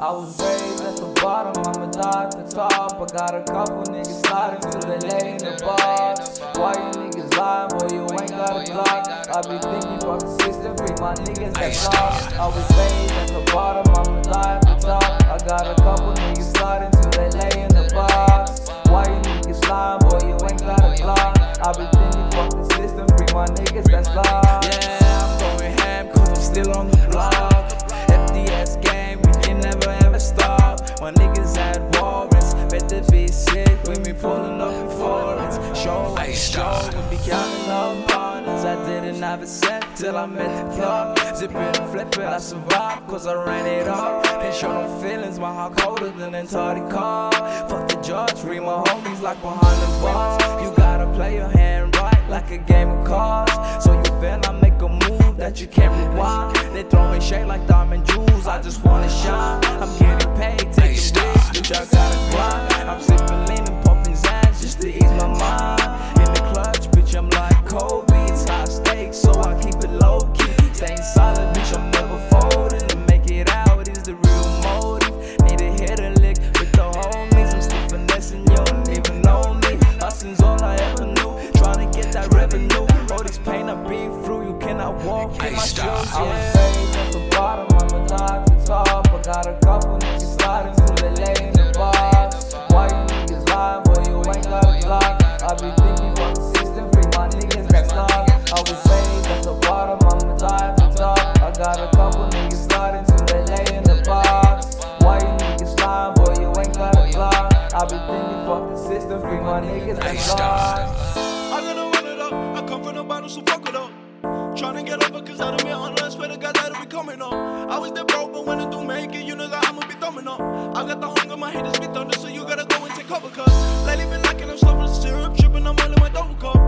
I was raised at the bottom, I'ma die at the top. I got a couple niggas sliding till they lay in the box. Why you niggas lying, boy? You ain't got a block. I be thinking fuck the system, free my niggas that's lost. I was raised at the bottom, I'ma die at the top. I got a couple niggas sliding till they lay in the box. Why you niggas lying, boy? You ain't got a block. I be thinking fuck the system, free my niggas that's lost. Yeah, I'm going ham cause I'm still on the I didn't have a set till I met the club. Zipping and flipping, I survived cause I ran it up. Can't show no feelings, my heart colder than an Antarctic car. Fuck the judge, read my homies like behind the bars. You gotta play your hand right like a game of cards. So you better make a move that you can't rewind. They throwing shade like diamond jewels, I just wanna shine. I'm getting paid, taking risks, bitch, I gotta grind. I'm sipping Staying solid, bitch, I'm never folding. To make it out is the real motive. Need hit a lick with the homies. I'm still finessing, you don't even know me. Hustling's all I ever knew. Trying to get that revenue. All this pain I've been through, you cannot walk in my shoes. I was Yeah. raised at the bottom, I'ma at the top. I got a couple niggas sliding they lay in the box. Why you niggas lying, boy? You ain't got a block. I be thinking fuck the system, free my niggas that's. I was I be thinking fuck the system, free my niggas that's lost. I gotta run it up. I come from the bottom, so fuck it up. Tryna get over, cause I done been on I swear to God that'll be coming up. I was there broke, but when I do make it, you know that I'ma be thumbing up. I got the hunger, my haters be thunder, so you gotta go and take cover, cause lately been lacking, I'm slow syrup, tripping, I'm all in my double cup.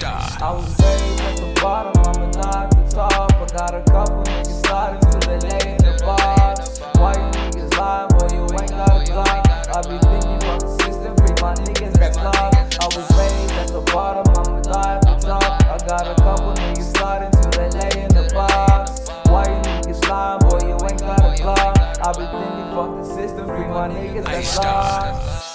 Play. I was raised at the bottom, I'ma die at the top. I got a couple niggas sliding till they lay in the box. Why you niggas lying, boy? You ain't got a block. I be thinking fuck the system, free my niggas that's lost. I was raised at the bottom, I'ma die at the top. I got a couple niggas sliding till they lay in the box. Why you niggas lying, boy? You ain't got a block. I be thinking fuck the system, free my niggas that's lost.